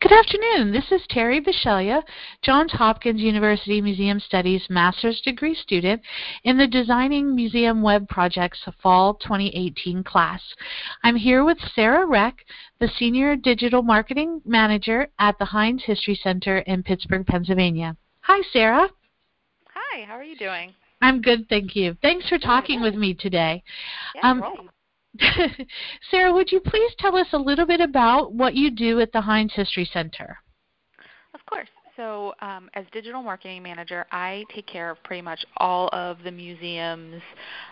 Good afternoon. This is Terry Bishelia, Johns Hopkins University Museum Studies master's degree student in the Designing Museum Web Projects Fall 2018 class. I'm here with Sarah Reck, the Senior Digital Marketing Manager at the Heinz History Center in Pittsburgh, Pennsylvania. Hi, Sarah. Hi, how are you doing? I'm good, thank you. Thanks for talking with me today. Yeah, um, Sarah, would you please tell us a little bit about what you do at the Heinz History Center? Of course. So, um, as digital marketing manager, I take care of pretty much all of the museum's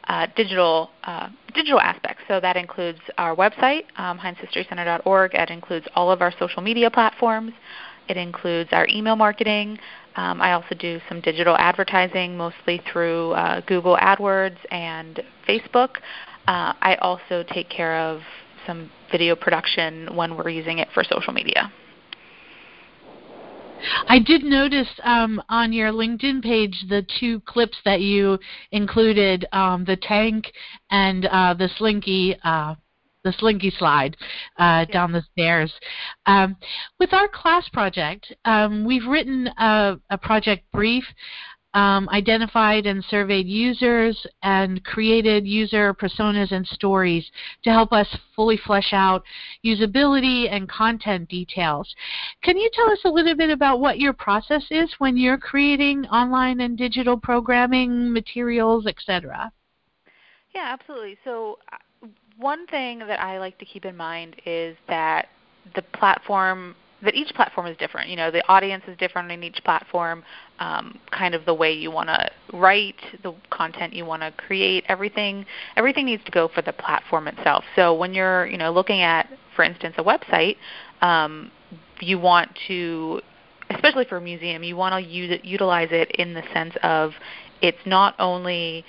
uh, digital uh, digital aspects. So that includes our website, um, HeinzHistoryCenter.org. It includes all of our social media platforms. It includes our email marketing. Um, I also do some digital advertising, mostly through uh, Google AdWords and Facebook. Uh, I also take care of some video production when we're using it for social media. I did notice um, on your LinkedIn page the two clips that you included, um, the tank and uh, the slinky. Uh, the slinky slide uh, yeah. down the stairs. Um, with our class project, um, we've written a, a project brief um, identified and surveyed users and created user personas and stories to help us fully flesh out usability and content details. Can you tell us a little bit about what your process is when you're creating online and digital programming materials, etc.? Yeah, absolutely. So, uh, one thing that I like to keep in mind is that the platform that each platform is different. You know, the audience is different in each platform. Um, kind of the way you want to write, the content you want to create, everything everything needs to go for the platform itself. So when you're you know looking at, for instance, a website, um, you want to, especially for a museum, you want to utilize it in the sense of it's not only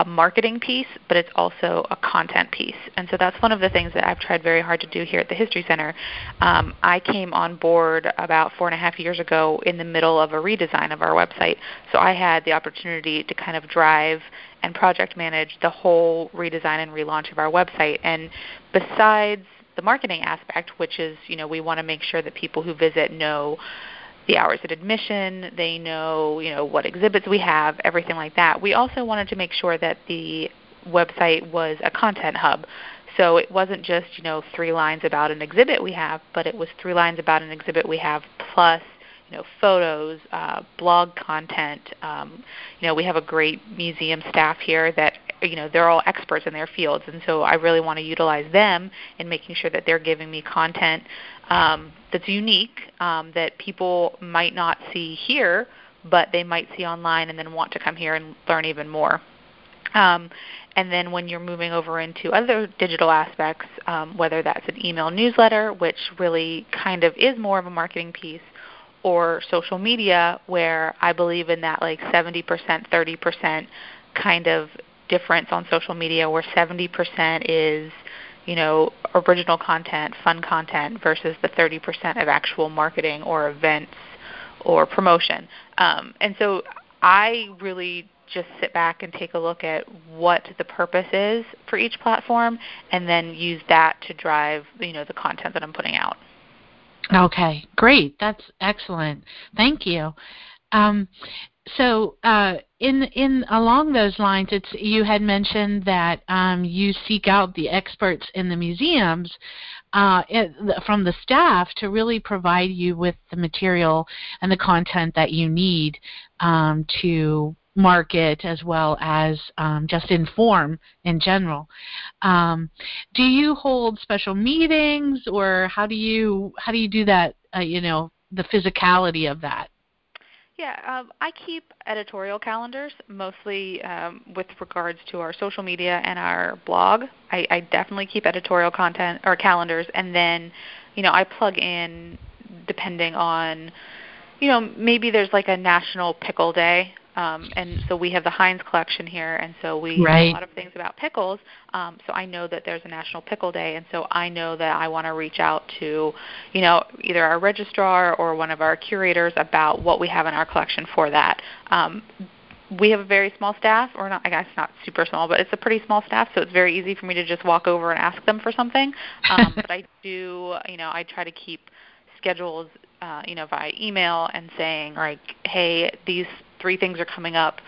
a marketing piece, but it's also a content piece. And so that's one of the things that I've tried very hard to do here at the History Center. Um, I came on board about four and a half years ago in the middle of a redesign of our website. So I had the opportunity to kind of drive and project manage the whole redesign and relaunch of our website. And besides the marketing aspect, which is, you know, we want to make sure that people who visit know the hours of admission, they know, you know, what exhibits we have, everything like that. We also wanted to make sure that the website was a content hub. So it wasn't just, you know, three lines about an exhibit we have, but it was three lines about an exhibit we have plus you know, photos, uh, blog content. Um, you know, we have a great museum staff here that you know they're all experts in their fields, and so I really want to utilize them in making sure that they're giving me content um, that's unique um, that people might not see here, but they might see online and then want to come here and learn even more. Um, and then when you're moving over into other digital aspects, um, whether that's an email newsletter, which really kind of is more of a marketing piece, or social media, where I believe in that like 70%, 30% kind of difference on social media, where 70% is you know original content, fun content, versus the 30% of actual marketing or events or promotion. Um, and so I really just sit back and take a look at what the purpose is for each platform, and then use that to drive you know the content that I'm putting out. Okay, great. That's excellent. Thank you. Um, so uh, in in along those lines, it's you had mentioned that um, you seek out the experts in the museums uh, it, from the staff to really provide you with the material and the content that you need um, to market as well as um, just inform in general. Um, do you hold special meetings, or how do you how do you do that? Uh, you know, the physicality of that. Yeah, um, I keep editorial calendars mostly um, with regards to our social media and our blog. I, I definitely keep editorial content or calendars, and then, you know, I plug in depending on, you know, maybe there's like a national pickle day um, and so we have the Heinz collection here, and so we right. have a lot of things about pickles. Um, so I know that there's a National Pickle Day, and so I know that I want to reach out to, you know, either our registrar or one of our curators about what we have in our collection for that. Um, we have a very small staff, or not, I guess not super small, but it's a pretty small staff, so it's very easy for me to just walk over and ask them for something. Um, but I do, you know, I try to keep schedules, uh, you know, via email and saying, like, hey, these three things are coming up.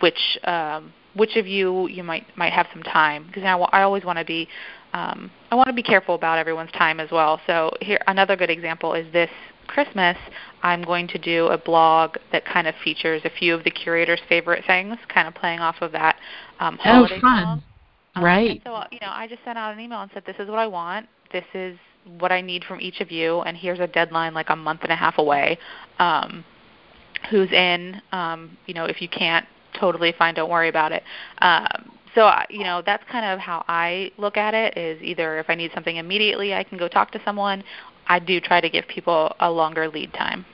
Which um, which of you you might might have some time? Because now I always want to be um, I want to be careful about everyone's time as well. So here another good example is this Christmas. I'm going to do a blog that kind of features a few of the curator's favorite things, kind of playing off of that um, holiday oh, fun. song. Um, right. so you know, I just sent out an email and said, "This is what I want. This is what I need from each of you, and here's a deadline like a month and a half away. Um, who's in? Um, you know, if you can't, totally fine. Don't worry about it." Um, so you know that's kind of how I look at it. Is either if I need something immediately, I can go talk to someone. I do try to give people a longer lead time.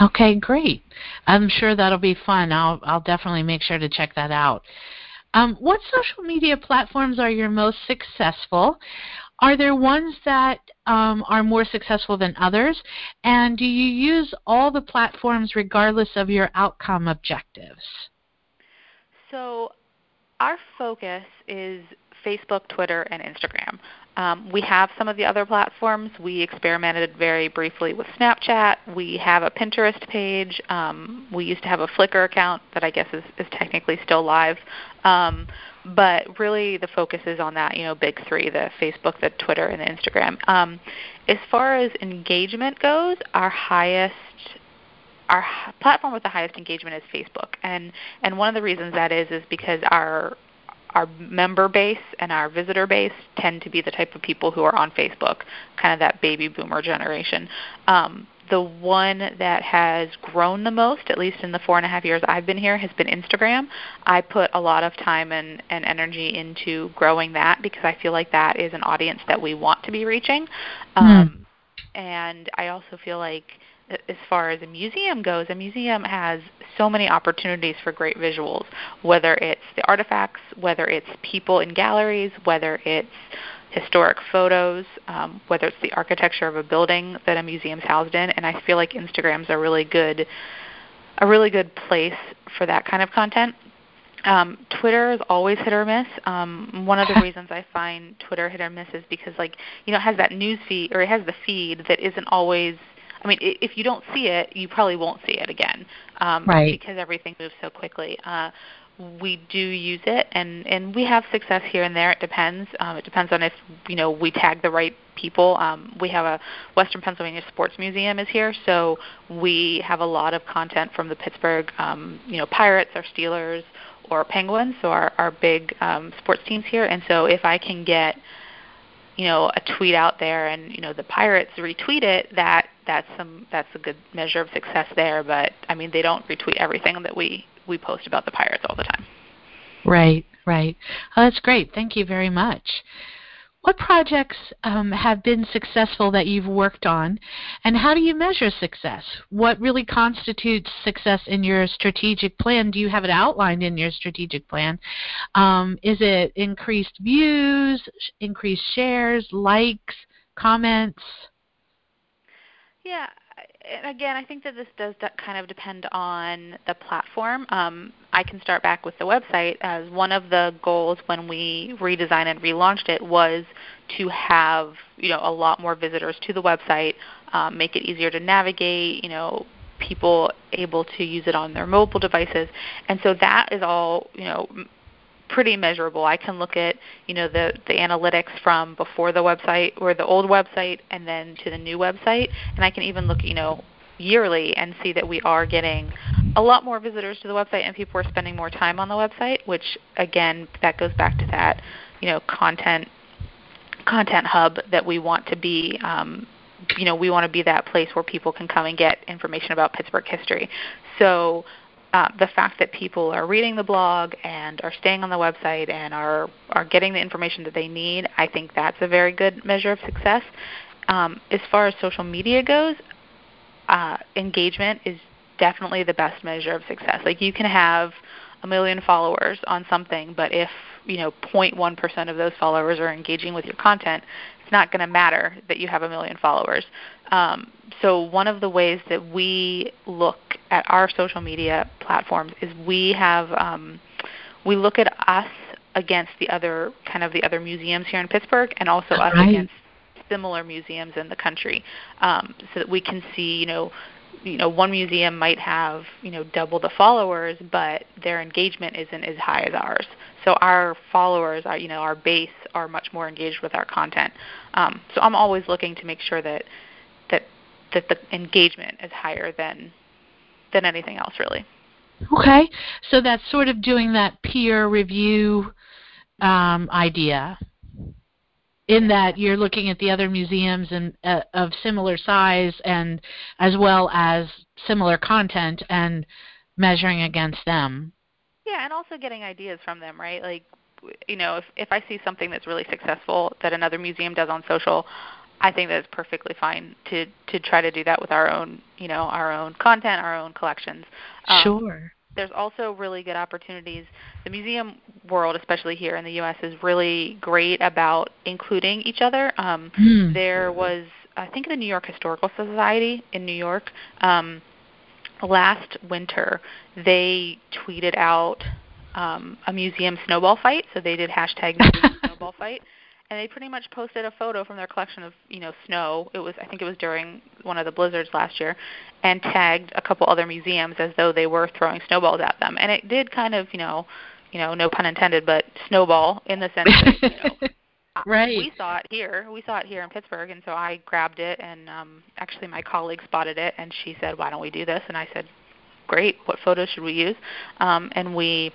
Okay, great. I'm sure that'll be fun. I'll I'll definitely make sure to check that out. Um, what social media platforms are your most successful? Are there ones that um, are more successful than others? And do you use all the platforms regardless of your outcome objectives? So, our focus is Facebook, Twitter, and Instagram. Um, we have some of the other platforms. We experimented very briefly with Snapchat. We have a Pinterest page. Um, we used to have a Flickr account that I guess is, is technically still live. Um, but really, the focus is on that, you know, big three: the Facebook, the Twitter, and the Instagram. Um, as far as engagement goes, our highest our platform with the highest engagement is Facebook, and and one of the reasons that is is because our our member base and our visitor base tend to be the type of people who are on Facebook, kind of that baby boomer generation. Um, the one that has grown the most, at least in the four and a half years I've been here, has been Instagram. I put a lot of time and, and energy into growing that because I feel like that is an audience that we want to be reaching. Hmm. Um, And I also feel like as far as a museum goes, a museum has so many opportunities for great visuals, whether it's the artifacts, whether it's people in galleries, whether it's historic photos, um, whether it's the architecture of a building that a museum's housed in, and I feel like Instagram's a really good a really good place for that kind of content. Um, Twitter is always hit or miss. Um, one of the reasons I find Twitter hit or miss is because like you know it has that news feed or it has the feed that isn't always I mean, if you don't see it, you probably won't see it again, um, right. because everything moves so quickly. Uh, we do use it, and and we have success here and there. It depends. Um, it depends on if you know we tag the right people. Um, we have a Western Pennsylvania Sports Museum is here, so we have a lot of content from the Pittsburgh, um, you know, Pirates or Steelers or Penguins, so our our big um, sports teams here. And so if I can get you know a tweet out there and you know the pirates retweet it that that's some that's a good measure of success there. But i mean they don't retweet everything that we we post about the pirates all the time. Right right. Oh, that's great. Thank you very much what projects um, have been successful that you've worked on, and how do you measure success? What really constitutes success in your strategic plan? Do you have it outlined in your strategic plan? Um, is it increased views, increased shares, likes, comments? Yeah, again, I think that this does kind of depend on the platform. Um, I can start back with the website as one of the goals when we redesigned and relaunched it was to have you know a lot more visitors to the website, um, make it easier to navigate. You know, people able to use it on their mobile devices, and so that is all you know pretty measurable. I can look at you know the the analytics from before the website or the old website and then to the new website, and I can even look you know yearly and see that we are getting a lot more visitors to the website and people are spending more time on the website. Which again, that goes back to that you know content content hub that we want to be. Um, you know, we want to be that place where people can come and get information about Pittsburgh history. So uh, the fact that people are reading the blog and are staying on the website and are are getting the information that they need, I think that's a very good measure of success. Um, as far as social media goes, uh, engagement is definitely the best measure of success. Like you can have a million followers on something, but if you know 0.1% of those followers are engaging with your content, it's not going to matter that you have a million followers. Um, so one of the ways that we look at our social media platforms is we have um, we look at us against the other kind of the other museums here in Pittsburgh, and also us against similar museums in the country, um, so that we can see, you know, you know, one museum might have, you know, double the followers, but their engagement isn't as high as ours. So our followers, are, you know, our base are much more engaged with our content. Um, so I'm always looking to make sure that that the engagement is higher than than anything else, really. Okay, so that's sort of doing that peer review um, idea in that you're looking at the other museums and uh, of similar size and as well as similar content and measuring against them. Yeah, and also getting ideas from them, right? Like you know, if if I see something that's really successful that another museum does on social, I think that it's perfectly fine to to try to do that with our own, you know, our own content, our own collections. Um, sure there's also really good opportunities. The museum world, especially here in the U.S., is really great about including each other. Um, mm. There was, I think, the New York Historical Society in New York. Um, last winter, they tweeted out um, a museum snowball fight. So they did hashtag museum snowball fight and they pretty much posted a photo from their collection of you know snow. It was I think it was during one of the blizzards last year, and tagged a couple other museums as though they were throwing snowballs at them. And it did kind of you know, you know, no pun intended, but snowball in the sense that you know. right. We saw it here. We saw it here in Pittsburgh, and so I grabbed it, and um, actually my colleague spotted it, and she said, "Why don't we do this?" And I said, "Great. What photos should we use?" Um, and we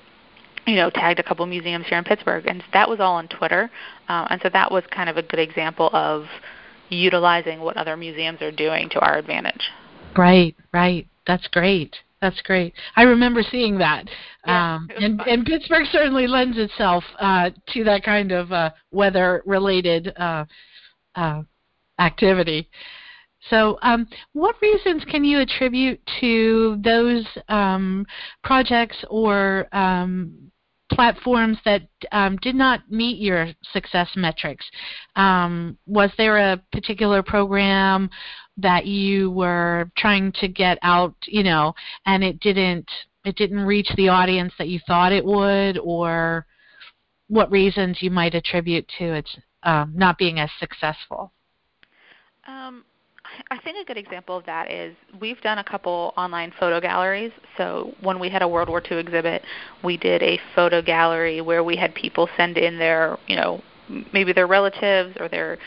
you know, tagged a couple museums here in Pittsburgh, and that was all on Twitter. Uh, and so that was kind of a good example of utilizing what other museums are doing to our advantage. Right, right. That's great. That's great. I remember seeing that. Yeah, um, and, and Pittsburgh certainly lends itself uh, to that kind of uh, weather-related uh, uh, activity. So, um, what reasons can you attribute to those um, projects or um, platforms that um, did not meet your success metrics? Um, was there a particular program that you were trying to get out, you know, and it didn't it didn't reach the audience that you thought it would, or what reasons you might attribute to its um, not being as successful? Um, I think a good example of that is we've done a couple online photo galleries. So when we had a World War II exhibit, we did a photo gallery where we had people send in their, you know, maybe their relatives or their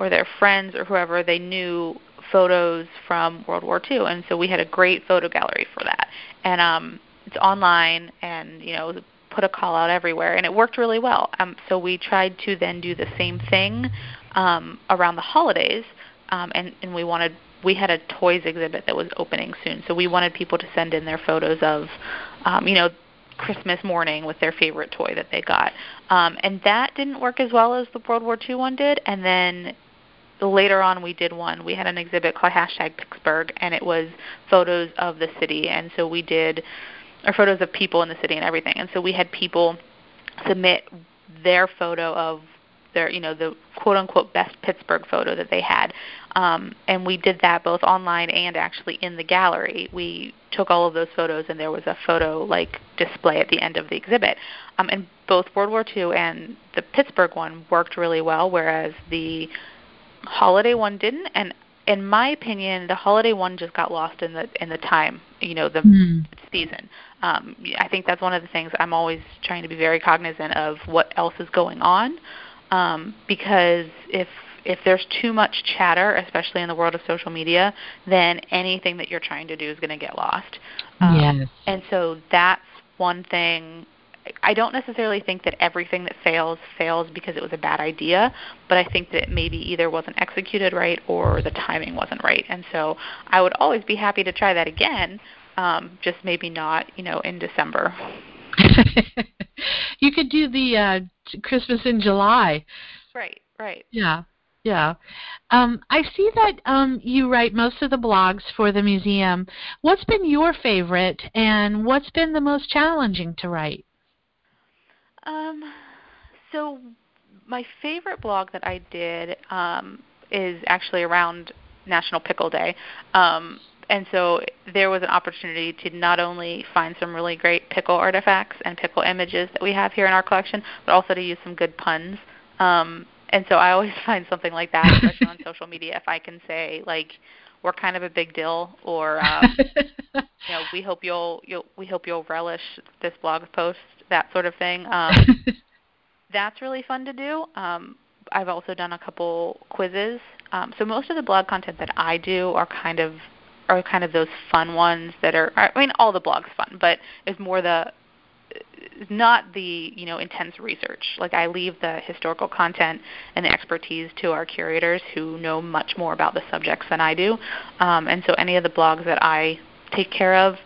or their friends or whoever they knew photos from World War II, and so we had a great photo gallery for that. And um, it's online, and you know, put a call out everywhere, and it worked really well. Um, so we tried to then do the same thing um, around the holidays um, and and we wanted we had a toys exhibit that was opening soon, so we wanted people to send in their photos of, um, you know, Christmas morning with their favorite toy that they got, um, and that didn't work as well as the World War II one did. And then later on, we did one. We had an exhibit called hashtag Pittsburgh, and it was photos of the city, and so we did, or photos of people in the city and everything. And so we had people submit their photo of their you know the quote unquote best Pittsburgh photo that they had. Um, and we did that both online and actually in the gallery. We took all of those photos and there was a photo like display at the end of the exhibit. Um, and both World War II and the Pittsburgh one worked really well, whereas the holiday one didn't. And in my opinion, the holiday one just got lost in the in the time, you know, the mm. season. Um, I think that's one of the things I'm always trying to be very cognizant of what else is going on um, because if if there's too much chatter, especially in the world of social media, then anything that you're trying to do is going to get lost. Um, yes. And so that's one thing. I don't necessarily think that everything that fails fails because it was a bad idea, but I think that maybe either wasn't executed right or the timing wasn't right. And so I would always be happy to try that again, um, just maybe not, you know, in December. you could do the uh, Christmas in July. Right, right. Yeah, yeah. Um, I see that um, you write most of the blogs for the museum. What's been your favorite, and what's been the most challenging to write? Um, so my favorite blog that I did um, is actually around National Pickle Day. Um, and so there was an opportunity to not only find some really great pickle artifacts and pickle images that we have here in our collection, but also to use some good puns. Um, and so I always find something like that, especially on social media, if I can say like we're kind of a big deal, or um, you know, we hope you'll, you'll we hope you'll relish this blog post, that sort of thing. Um, that's really fun to do. Um, I've also done a couple quizzes. Um, so most of the blog content that I do are kind of are kind of those fun ones that are. I mean, all the blogs fun, but it's more the not the you know intense research. Like I leave the historical content and the expertise to our curators who know much more about the subjects than I do. Um, and so any of the blogs that I take care of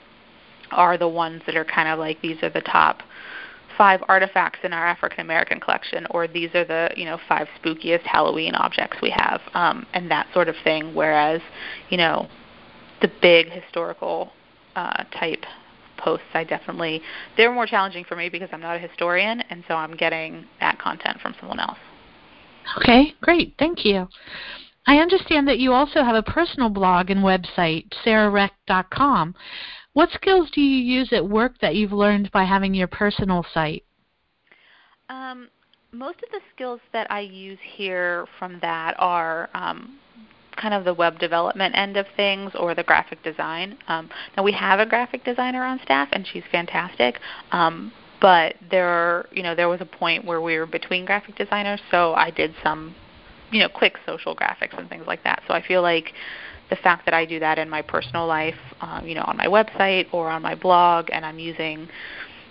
are the ones that are kind of like these are the top five artifacts in our African American collection, or these are the you know five spookiest Halloween objects we have, um, and that sort of thing. Whereas, you know, the big historical uh, type posts, I definitely they're more challenging for me because I'm not a historian, and so I'm getting that content from someone else. Okay, great, thank you. I understand that you also have a personal blog and website, sarahreck.com. What skills do you use at work that you've learned by having your personal site? Um, most of the skills that I use here from that are um, kind of the web development end of things or the graphic design. Um, now we have a graphic designer on staff, and she's fantastic. Um, but there, are, you know, there was a point where we were between graphic designers, so I did some, you know, quick social graphics and things like that. So I feel like the fact that I do that in my personal life, um, you know, on my website or on my blog, and I'm using,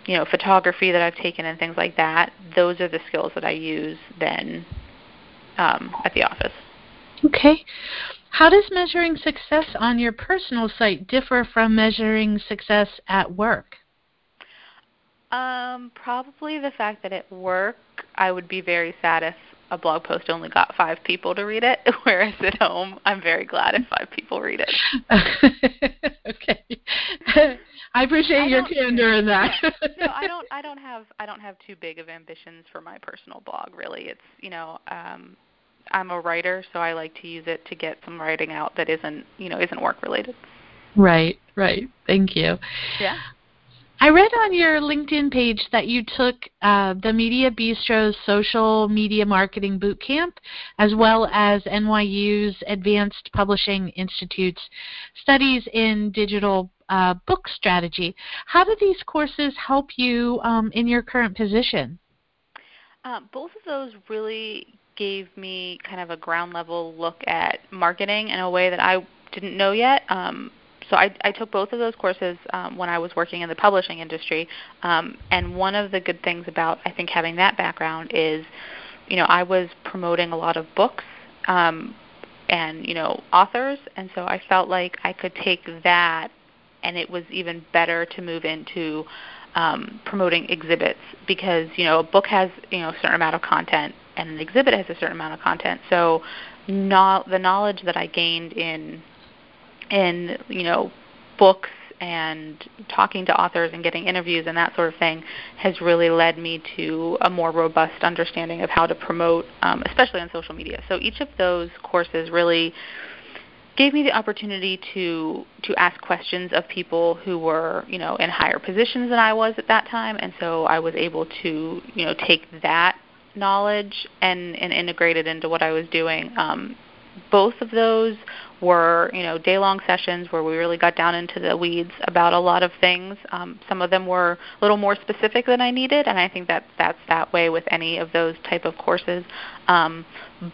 you know, photography that I've taken and things like that. Those are the skills that I use then um, at the office. Okay. How does measuring success on your personal site differ from measuring success at work? Um, probably the fact that at work I would be very sad if a blog post only got five people to read it, whereas at home I'm very glad if five people read it. okay. I appreciate I your candor in that. no, I don't I don't have I don't have too big of ambitions for my personal blog really. It's you know, um I'm a writer, so I like to use it to get some writing out that isn't, you know, isn't work related. Right, right. Thank you. Yeah. I read on your LinkedIn page that you took uh, the Media Bistro's social media marketing boot camp, as well as NYU's Advanced Publishing Institute's studies in digital uh, book strategy. How do these courses help you um, in your current position? Uh, both of those really gave me kind of a ground level look at marketing in a way that I didn't know yet. Um, so I, I took both of those courses um, when I was working in the publishing industry. Um, and one of the good things about I think having that background is, you know, I was promoting a lot of books um, and you know authors, and so I felt like I could take that, and it was even better to move into um, promoting exhibits because you know a book has you know a certain amount of content and an exhibit has a certain amount of content. So, not the knowledge that I gained in in you know books and talking to authors and getting interviews and that sort of thing has really led me to a more robust understanding of how to promote, um, especially on social media. So each of those courses really gave me the opportunity to to ask questions of people who were you know in higher positions than I was at that time, and so I was able to you know take that knowledge and, and integrate it into what I was doing. Um, both of those were, you know, day-long sessions where we really got down into the weeds about a lot of things. Um, some of them were a little more specific than I needed, and I think that that's that way with any of those type of courses. Um,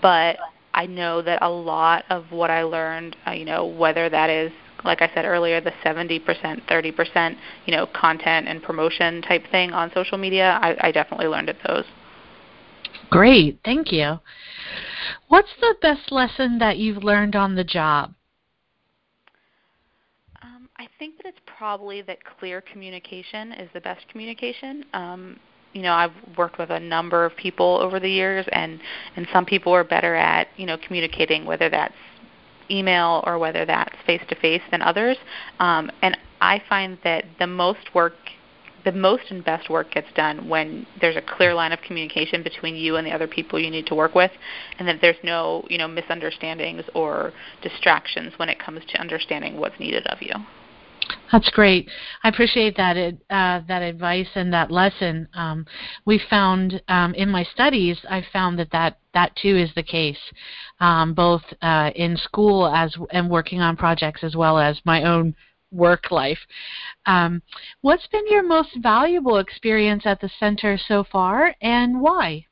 but I know that a lot of what I learned, uh, you know, whether that is like I said earlier, the 70%, 30%, you know, content and promotion type thing on social media, I, I definitely learned at those. Great, thank you. What's the best lesson that you've learned on the job? Um, I think that it's probably that clear communication is the best communication. Um, you know, I've worked with a number of people over the years, and and some people are better at you know communicating, whether that's email or whether that's face to face than others. Um, and I find that the most work the most and best work gets done when there's a clear line of communication between you and the other people you need to work with and that there's no you know misunderstandings or distractions when it comes to understanding what's needed of you That's great. I appreciate that uh, that advice and that lesson. Um, we found um, in my studies, I found that that, that too is the case, um, both uh, in school as and working on projects as well as my own work life. Um, what's been your most valuable experience at the center so far, and why?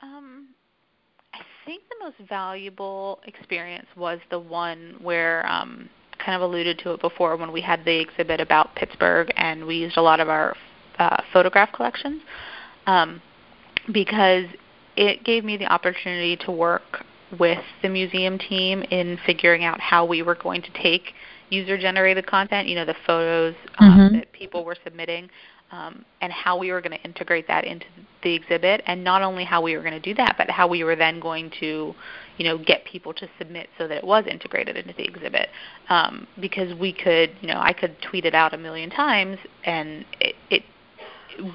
Um, I think the most valuable experience was the one where um, kind of alluded to it before when we had the exhibit about Pittsburgh, and we used a lot of our uh, photograph collections um, because it gave me the opportunity to work with the museum team in figuring out how we were going to take user generated content, you know, the photos um, mm-hmm. that people were submitting, um, and how we were going to integrate that into the exhibit, and not only how we were going to do that, but how we were then going to, you know, get people to submit so that it was integrated into the exhibit. Um, because we could, you know, I could tweet it out a million times, and it, it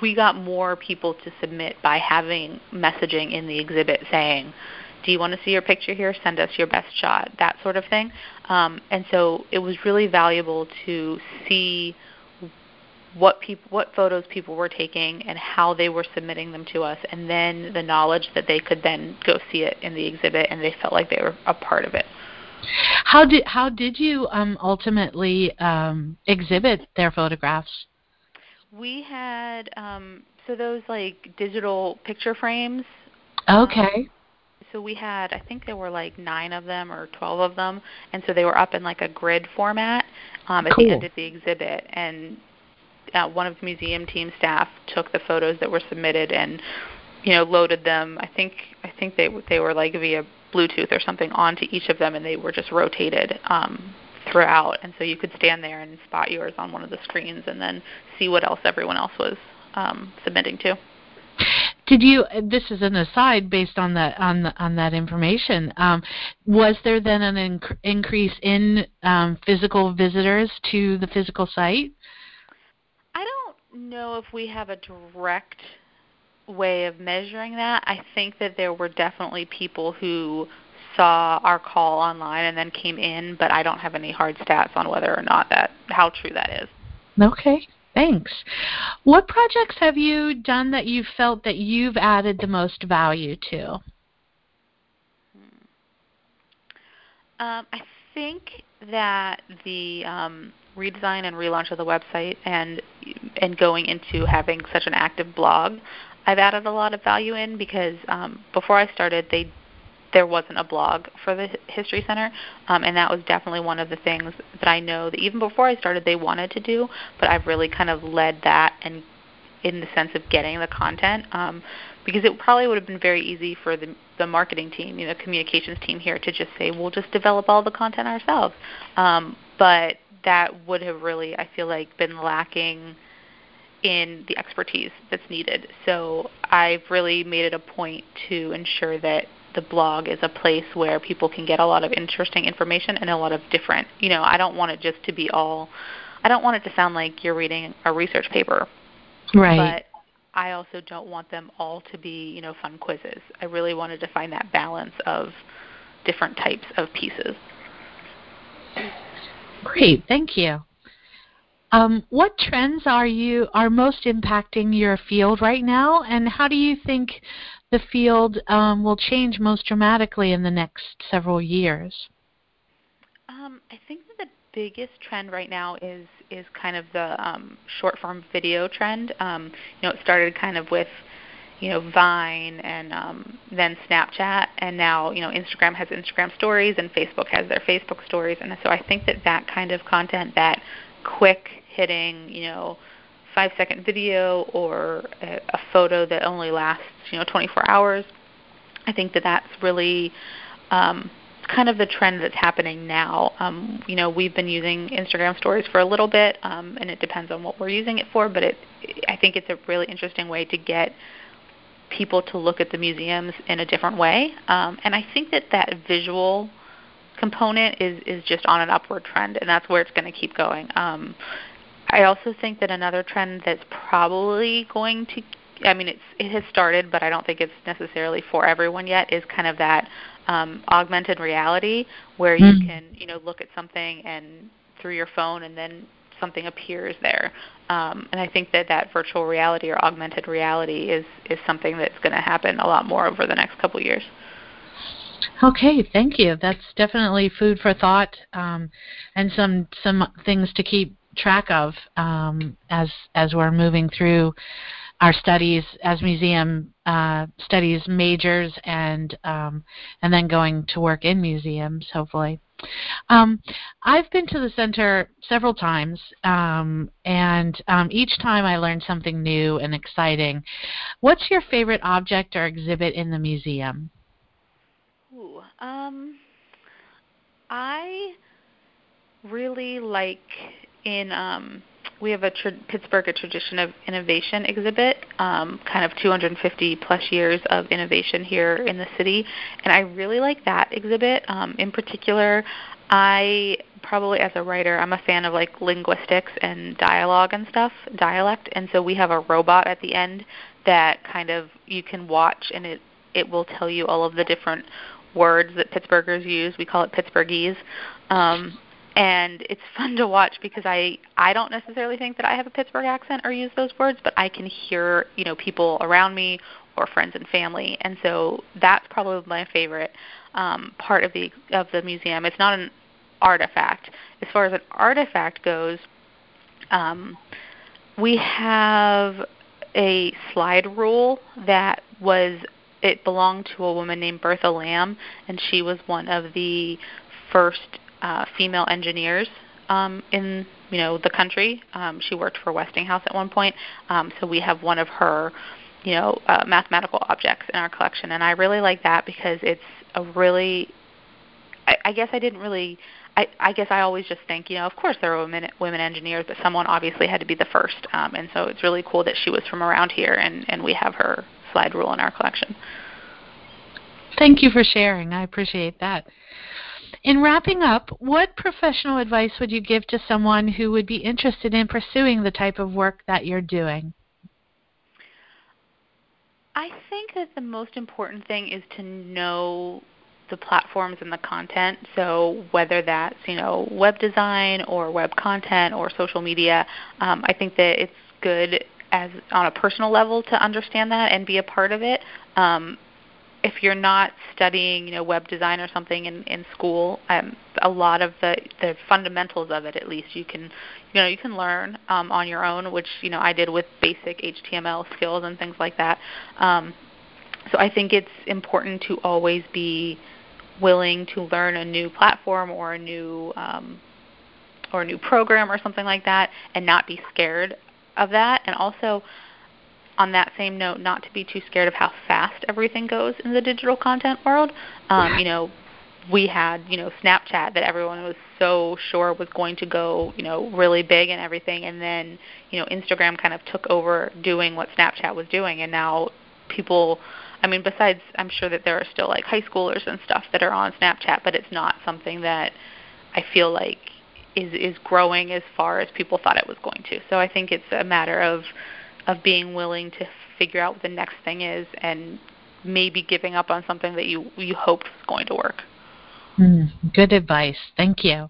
we got more people to submit by having messaging in the exhibit saying, "Do you want to see your picture here? Send us your best shot." That sort of thing. Um, and so it was really valuable to see what people what photos people were taking and how they were submitting them to us and then the knowledge that they could then go see it in the exhibit and they felt like they were a part of it. How did how did you um, ultimately um, exhibit their photographs? We had um, so those like digital picture frames. Okay. Um, so we had i think there were like nine of them or twelve of them and so they were up in like a grid format um, at cool. the end of the exhibit and uh, one of the museum team staff took the photos that were submitted and you know loaded them. I think I think they they were like via Bluetooth or something onto each of them, and they were just rotated um, throughout. And so you could stand there and spot yours on one of the screens, and then see what else everyone else was um, submitting to. Did you? This is an aside based on that on the, on that information. Um, was there then an inc- increase in um, physical visitors to the physical site? Know if we have a direct way of measuring that. I think that there were definitely people who saw our call online and then came in, but I don't have any hard stats on whether or not that how true that is. Okay. Thanks. What projects have you done that you felt that you've added the most value to? Hmm. Um, I think that the um, redesign and relaunch of the website and and going into having such an active blog, I've added a lot of value in because um, before I started, they there wasn't a blog for the History Center, um, and that was definitely one of the things that I know that even before I started they wanted to do, but I've really kind of led that and in the sense of getting the content um, because it probably would have been very easy for the the marketing team, you know, communications team here to just say we'll just develop all the content ourselves. Um, but that would have really, I feel like, been lacking in the expertise that's needed. So I've really made it a point to ensure that the blog is a place where people can get a lot of interesting information and a lot of different, you know, I don't want it just to be all, I don't want it to sound like you're reading a research paper. Right. But I also don't want them all to be, you know, fun quizzes. I really wanted to find that balance of different types of pieces. Great, thank you. Um, what trends are you are most impacting your field right now, and how do you think the field um, will change most dramatically in the next several years? Um, I think that the biggest trend right now is is kind of the um, short form video trend. Um, you know, it started kind of with you know Vine and um, then Snapchat, and now you know Instagram has Instagram stories and Facebook has their Facebook stories, and so I think that that kind of content, that quick hitting, you know, five second video or a, a photo that only lasts you know 24 hours, I think that that's really um, kind of the trend that's happening now. Um, you know, we've been using Instagram stories for a little bit, um, and it depends on what we're using it for. But it, I think it's a really interesting way to get people to look at the museums in a different way. Um, and I think that that visual component is is just on an upward trend, and that's where it's going to keep going. Um, I also think that another trend that's probably going to I mean, it's it has started, but I don't think it's necessarily for everyone yet. Is kind of that um, augmented reality where you mm. can, you know, look at something and through your phone and then something appears there. Um, and I think that that virtual reality or augmented reality is is something that's going to happen a lot more over the next couple years. Okay, thank you. That's definitely food for thought, um, and some some things to keep track of um, as as we're moving through our studies as museum uh, studies majors and um, and then going to work in museums hopefully. Um, I've been to the center several times, um, and um, each time I learned something new and exciting. What's your favorite object or exhibit in the museum? Ooh, um, I really like in um, we have a tra- Pittsburgh a tradition of innovation exhibit, um, kind of 250 plus years of innovation here in the city, and I really like that exhibit. Um, in particular, I probably as a writer, I'm a fan of like linguistics and dialogue and stuff, dialect, and so we have a robot at the end that kind of you can watch and it it will tell you all of the different words that Pittsburghers use. We call it Pittsburghese. Um, and it's fun to watch because I I don't necessarily think that I have a Pittsburgh accent or use those words, but I can hear you know people around me or friends and family, and so that's probably my favorite um, part of the of the museum. It's not an artifact. As far as an artifact goes, um, we have a slide rule that was it belonged to a woman named Bertha Lamme, and she was one of the first uh, female engineers um, in you know the country. Um, she worked for Westinghouse at one point, um, so we have one of her you know uh, mathematical objects in our collection, and I really like that because it's a really I, I guess I didn't really. I, I guess I always just think, you know, of course there are women women engineers, but someone obviously had to be the first, um, and so it's really cool that she was from around here, and and we have her slide rule in our collection. Thank you for sharing. I appreciate that. In wrapping up, what professional advice would you give to someone who would be interested in pursuing the type of work that you're doing? I think that the most important thing is to know the platforms and the content. So whether that's you know web design or web content or social media, um, I think that it's good as on a personal level to understand that and be a part of it. Um, if you're not studying, you know, web design or something in, in school, um, a lot of the the fundamentals of it, at least, you can, you know, you can learn um, on your own, which you know I did with basic HTML skills and things like that. Um, so I think it's important to always be willing to learn a new platform or a new um, or a new program or something like that, and not be scared of that. And also, on that same note, not to be too scared of how fast everything goes in the digital content world. Um, you know, we had you know Snapchat that everyone was so sure was going to go you know really big and everything, and then you know Instagram kind of took over doing what Snapchat was doing, and now people. I mean, besides, I'm sure that there are still like high schoolers and stuff that are on Snapchat, but it's not something that I feel like is is growing as far as people thought it was going to. So I think it's a matter of of being willing to figure out what the next thing is and maybe giving up on something that you you hoped was going to work. Mm, good advice. Thank you.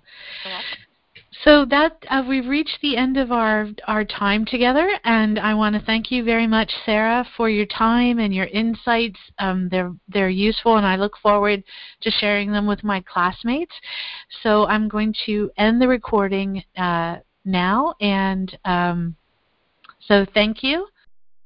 So that uh, we've reached the end of our our time together, and I want to thank you very much, Sarah, for your time and your insights. Um, they're they're useful, and I look forward to sharing them with my classmates. So I'm going to end the recording uh, now, and um, so thank you.